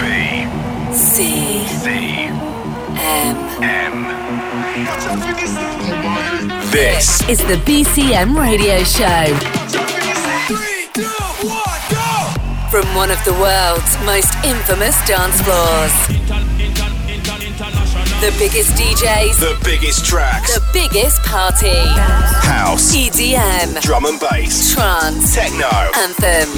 B C C M M. This is the BCM Radio Show. From one of the world's most infamous dance floors. The biggest DJs. The biggest tracks. The biggest party. House. EDM. Drum and bass. Trance. Techno. Anthem.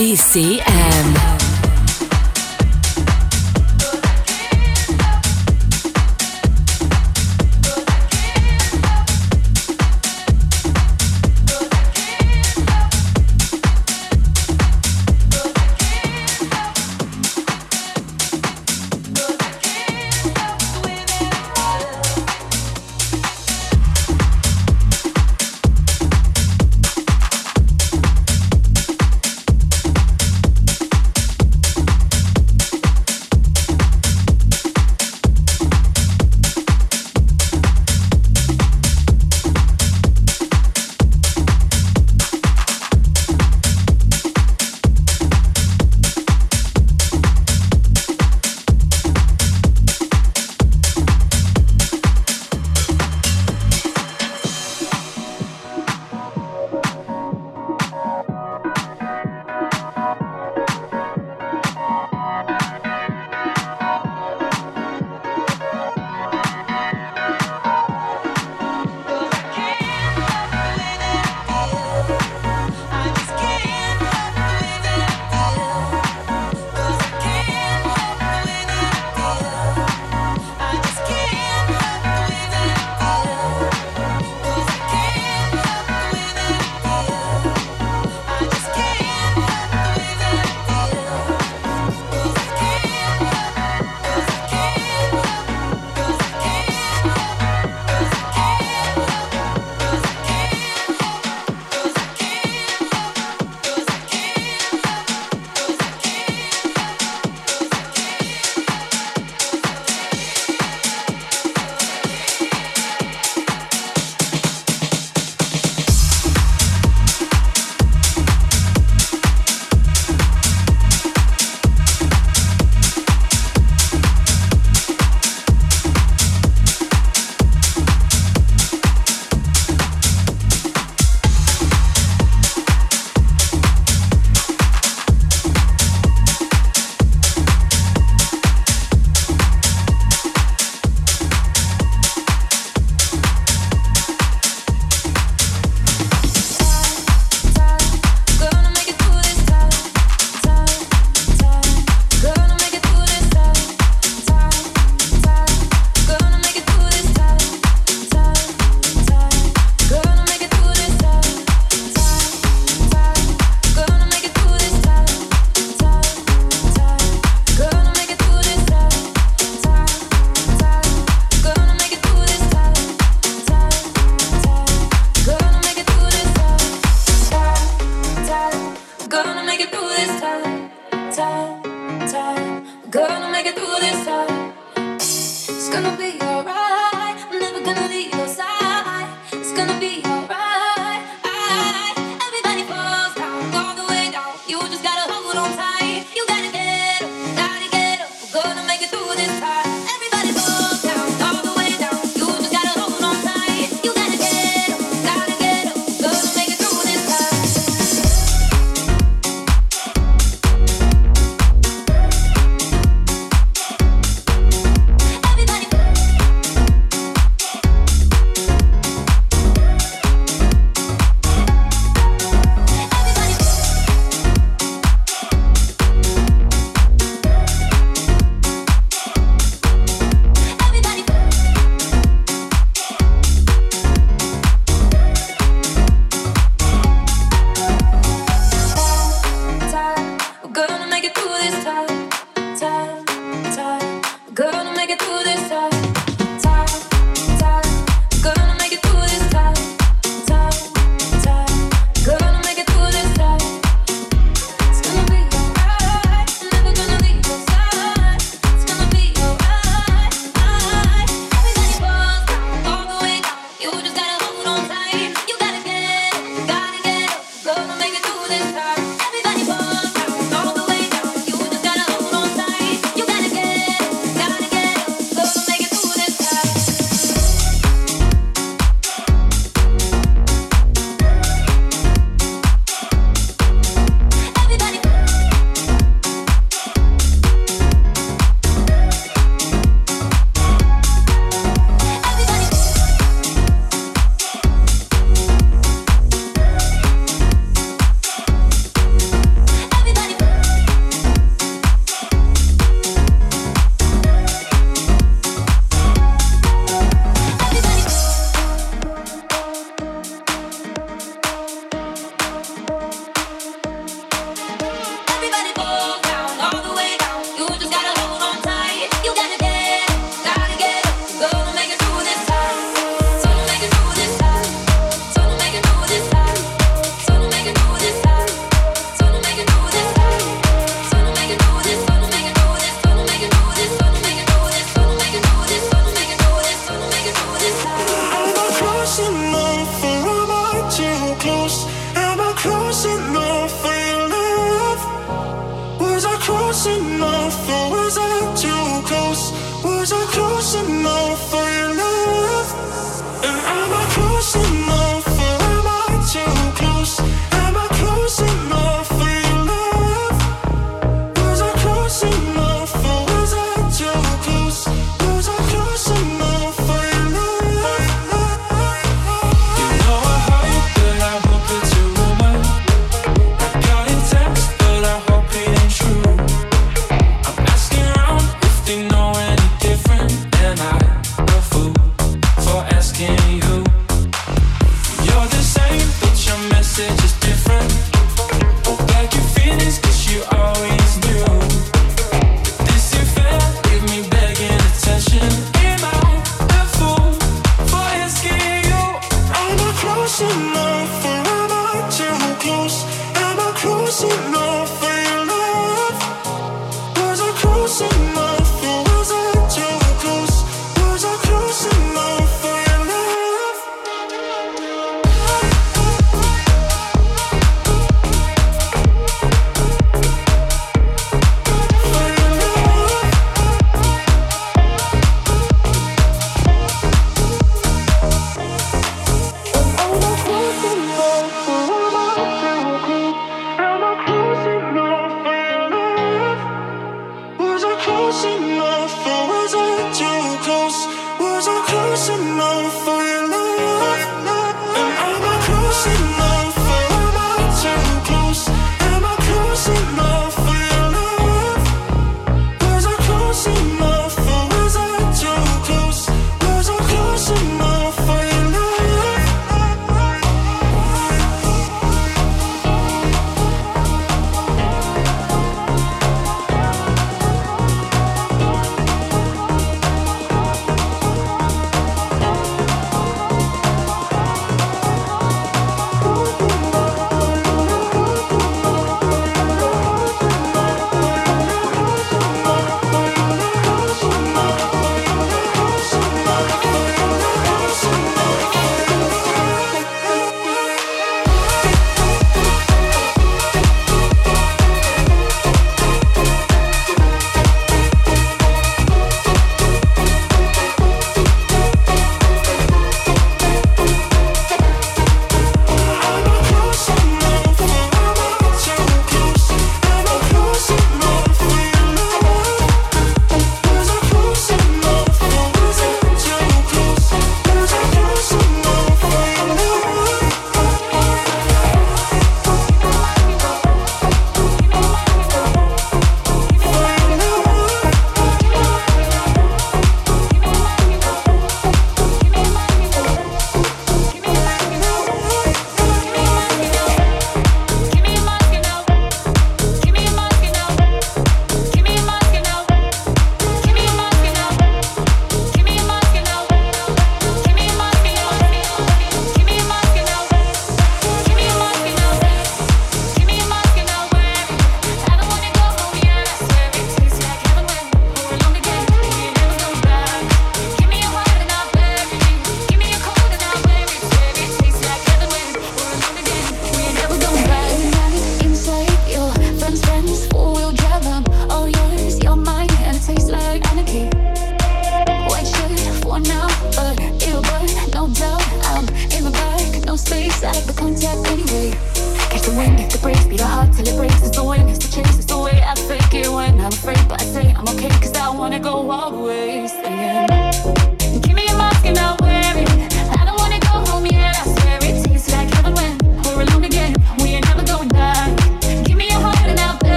BCM. don't time.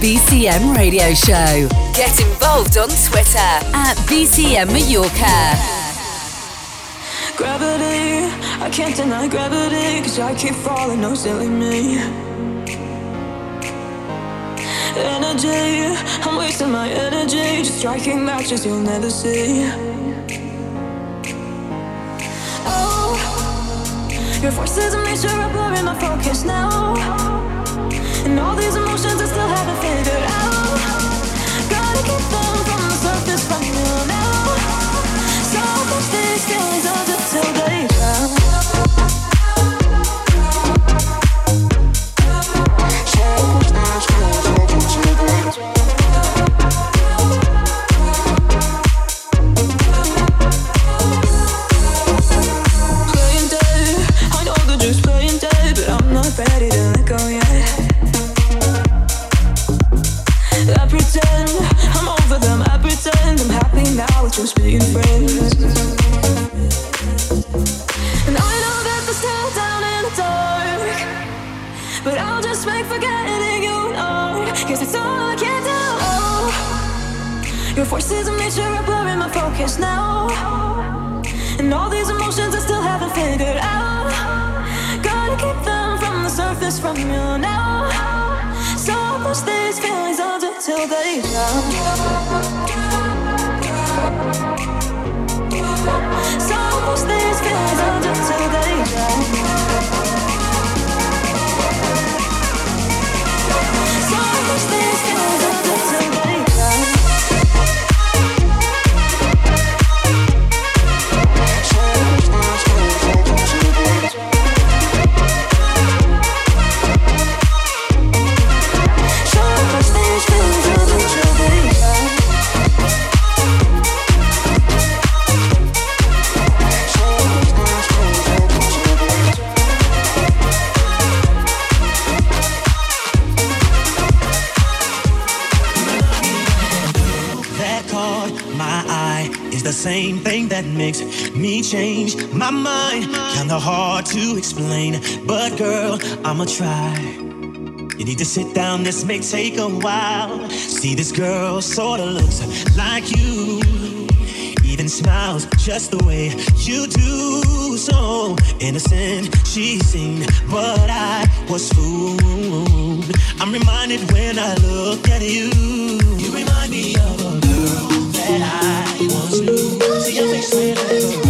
BCM Radio Show. Get involved on Twitter at BCM Mallorca. Gravity, I can't deny gravity, cause I keep falling, no silly me. Energy, I'm wasting my energy, just striking matches you'll never see. Oh, your forces is nature, measure blurring my focus now so day take a while. See, this girl sorta looks like you. Even smiles just the way you do. So innocent, she seemed, but I was fooled. I'm reminded when I look at you. You remind me of a girl that I once knew. See, I'm when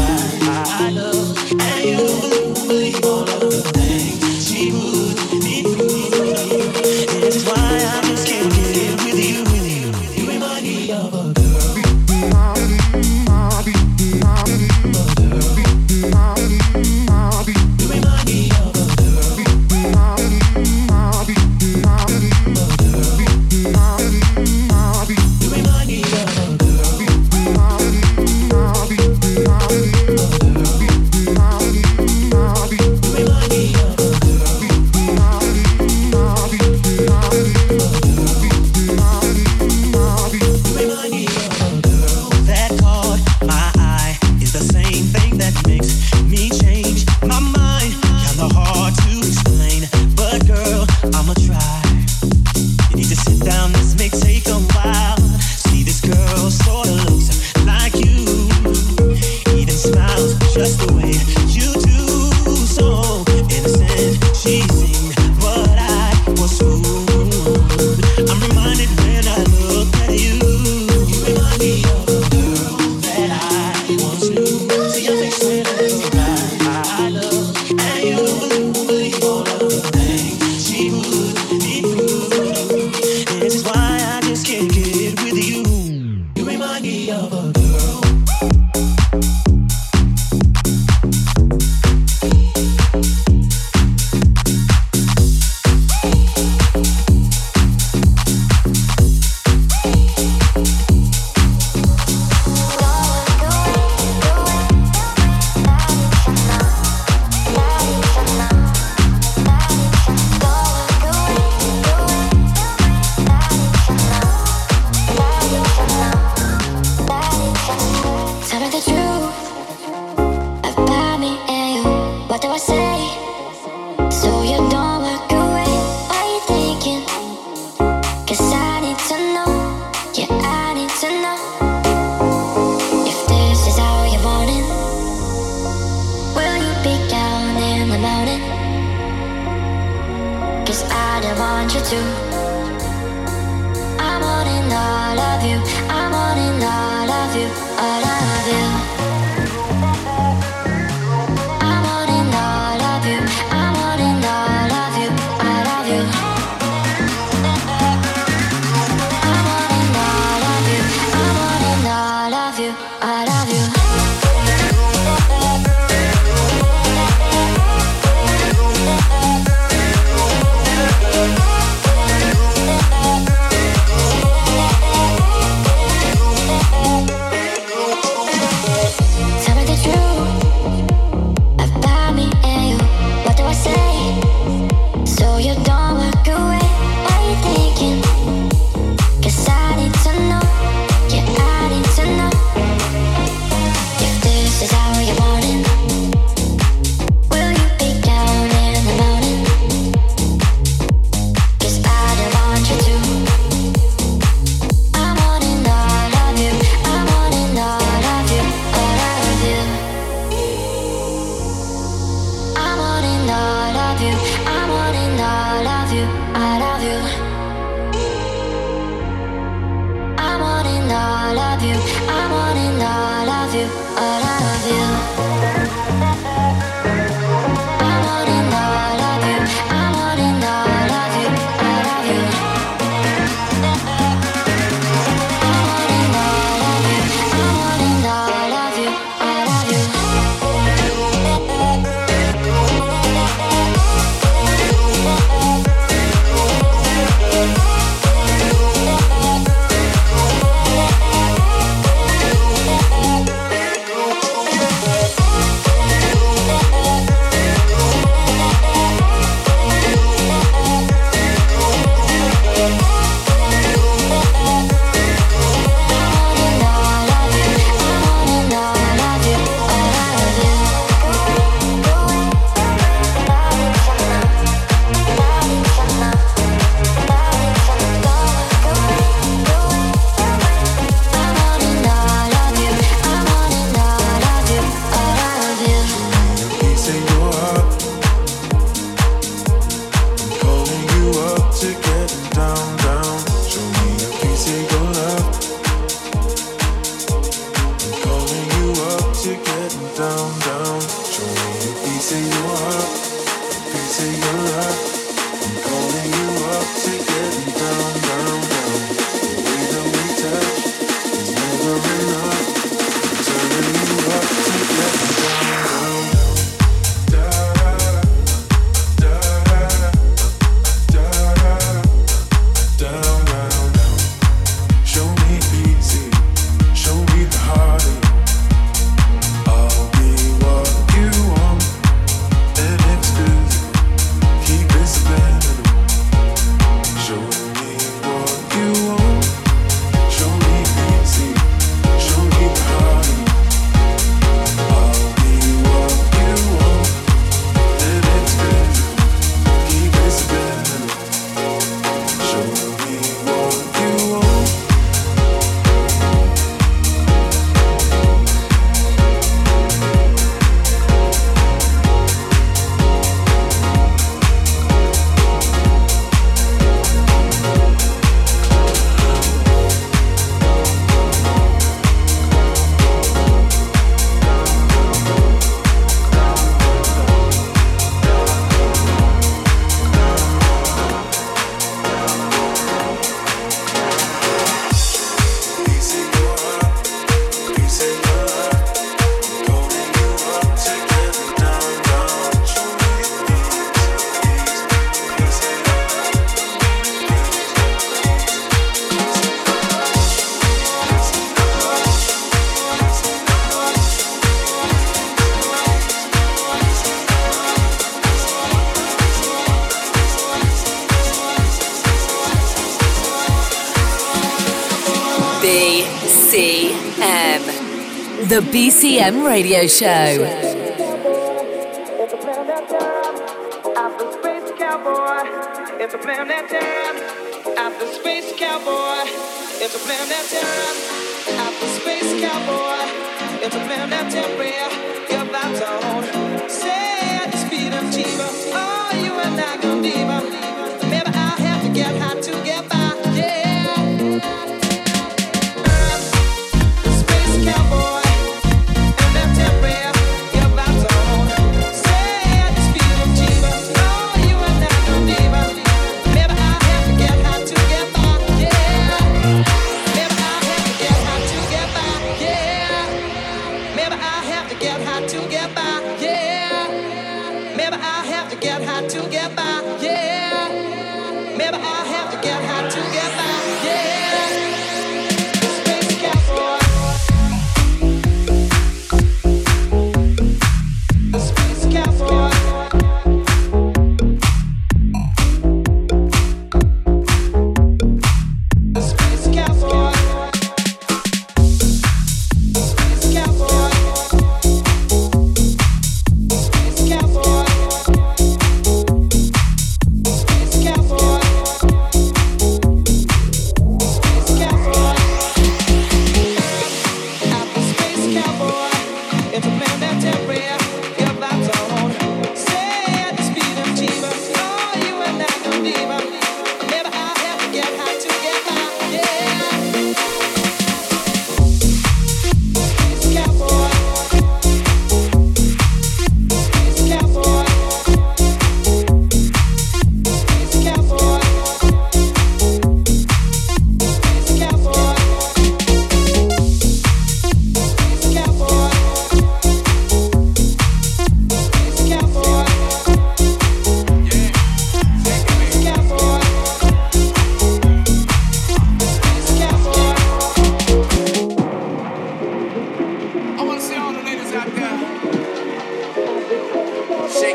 BCM Radio Show.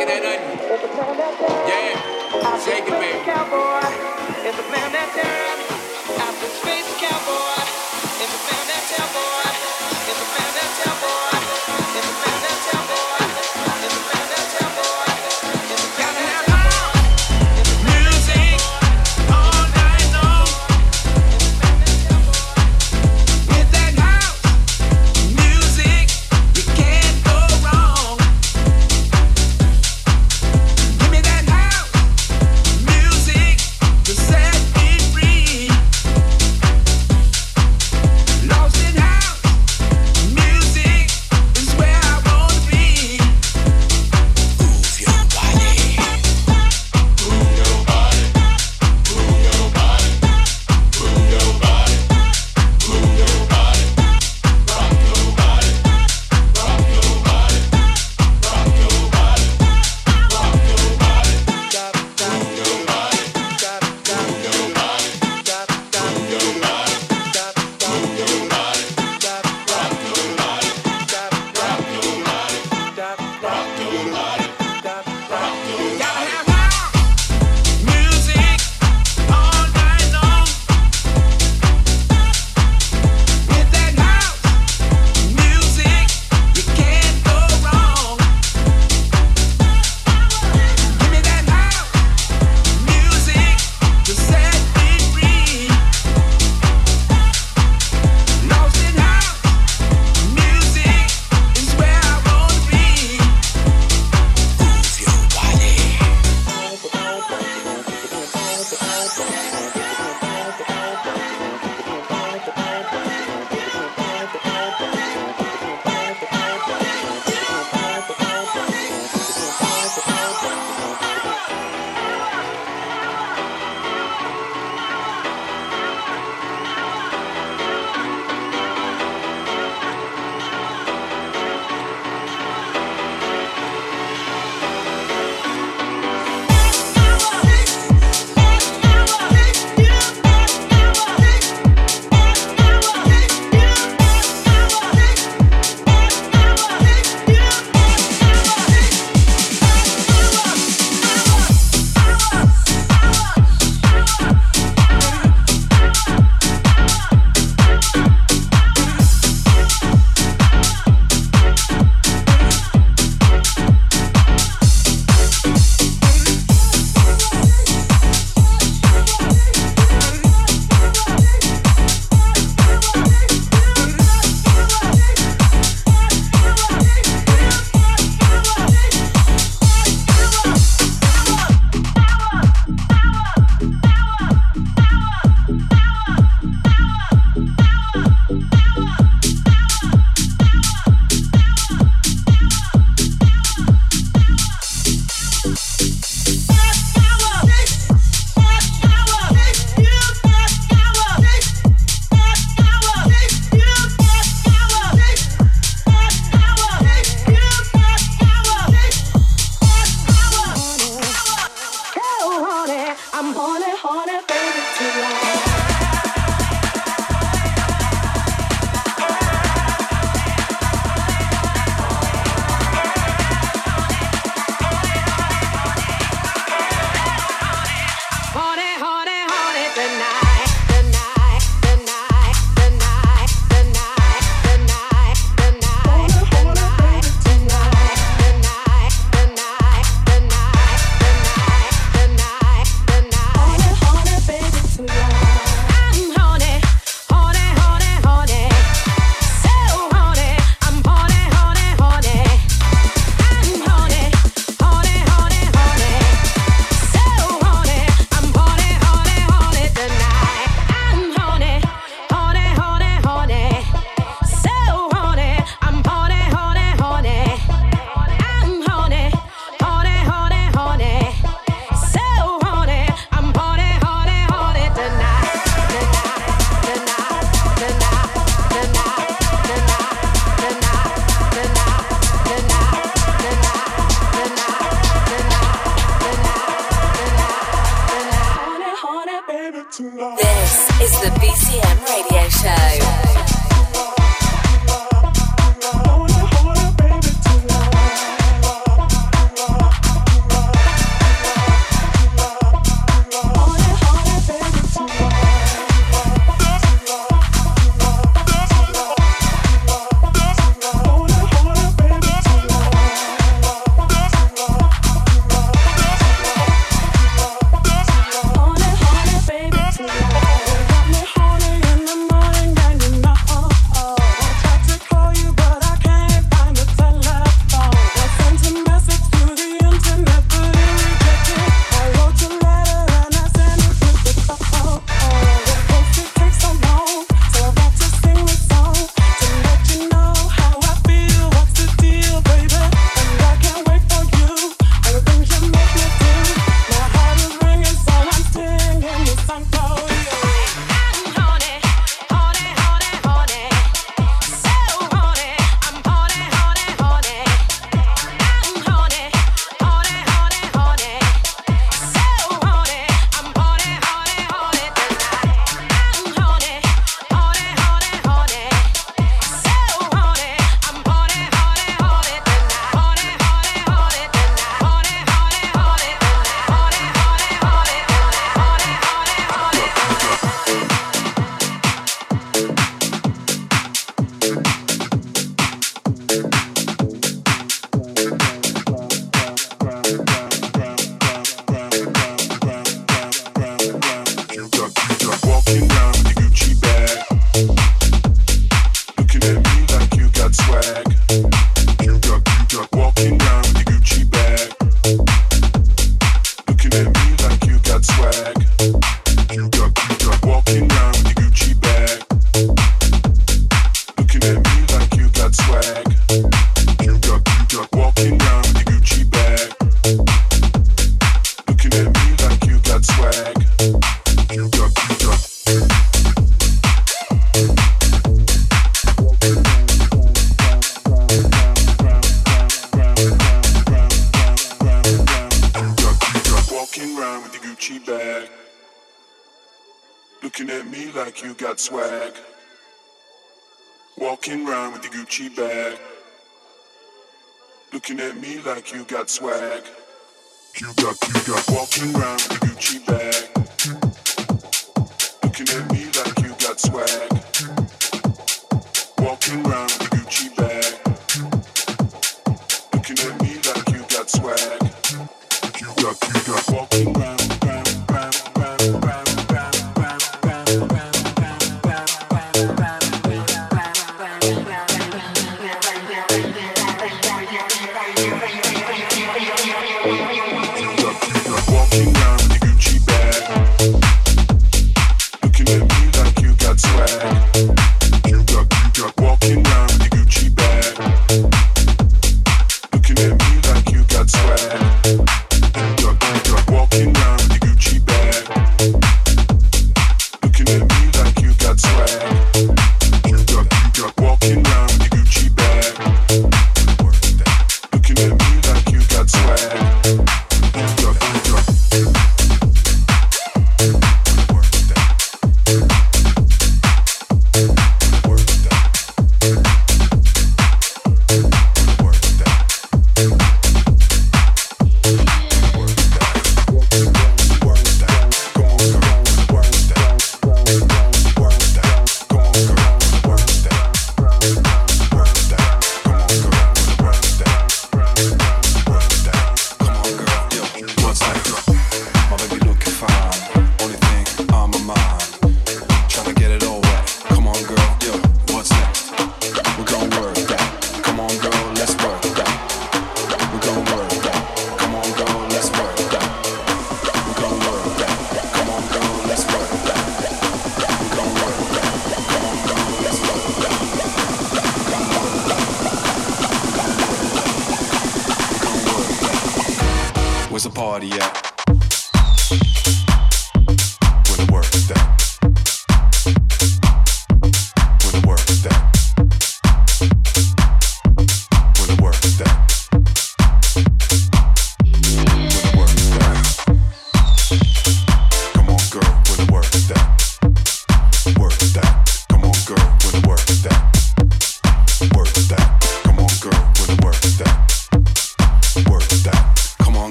shaking that onion. Yeah, shake it, baby. Cowboy, it's a. swag. You got, you got walking around with a Gucci bag. Looking at me like you got swag.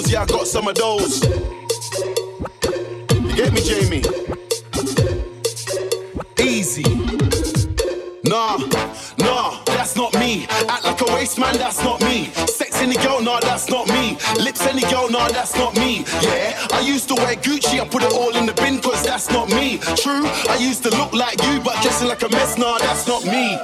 those, yeah, I got some of those. You get me, Jamie? Easy. Nah, nah, that's not me. Act like a waste man, that's not me. Sex any girl, nah, that's not me. Lips any girl, nah, that's not me. Yeah, I used to wear Gucci, I put it all in the bin, cause that's not me. True, I used to look like you, but dressing like a mess, nah, that's not me.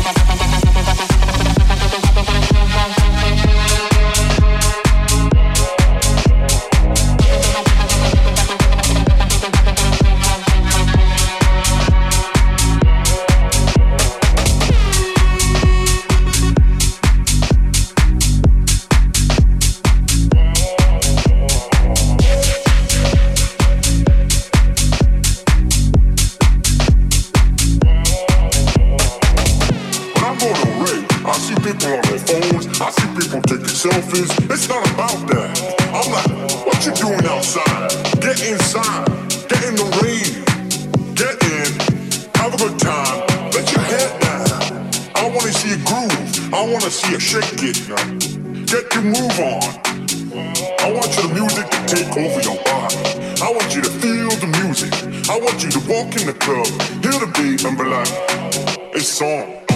Bye-bye. shake it. Get to move on. I want you the music to take over your body. I want you to feel the music. I want you to walk in the club, hear the beat and be like, it's on.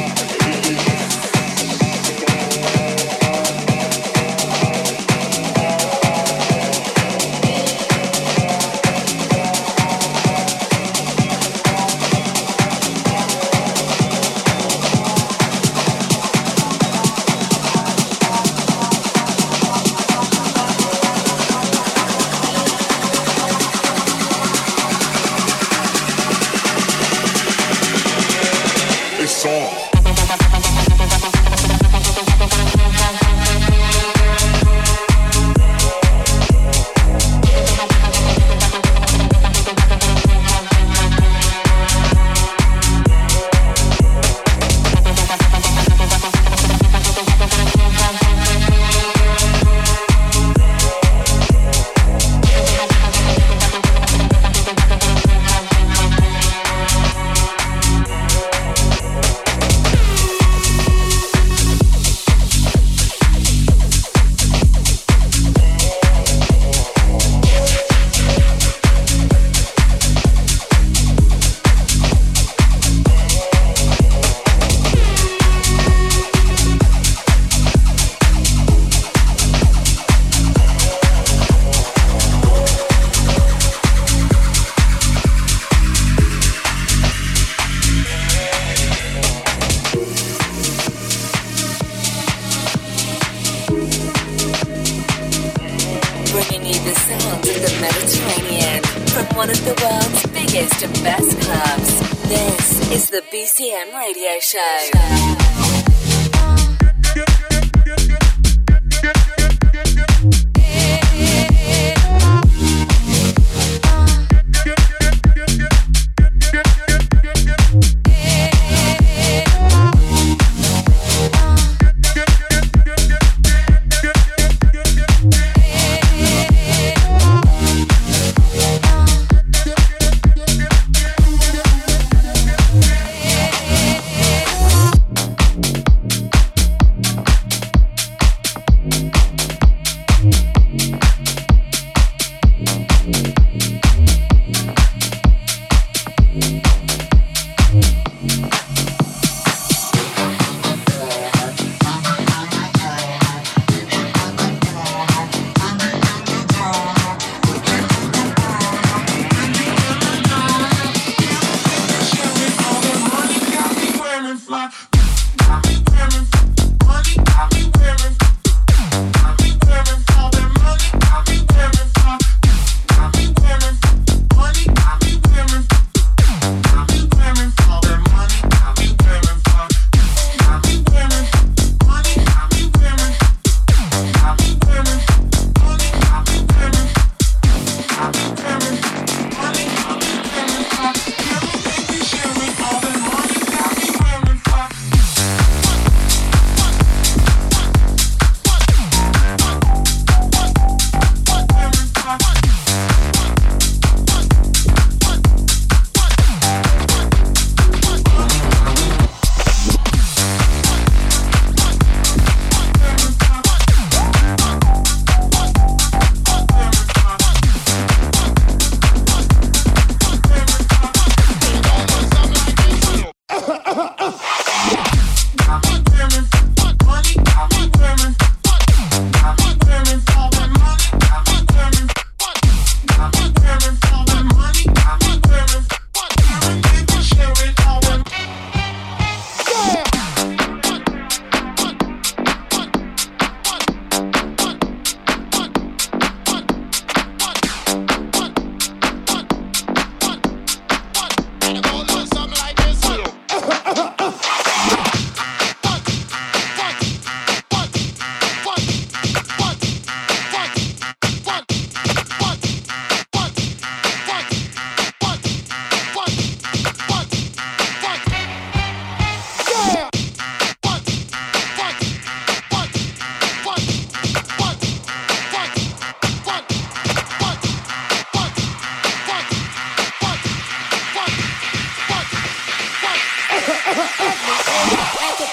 At the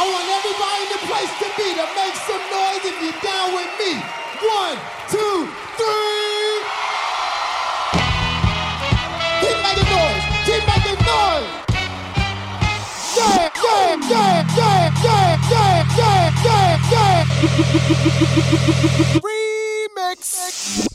I want everybody in the place to be to make some noise if you're down with me. One, two, three. Keep making noise. Keep making noise. Yeah, yeah, yeah, yeah, yeah, yeah, yeah, yeah. Remix.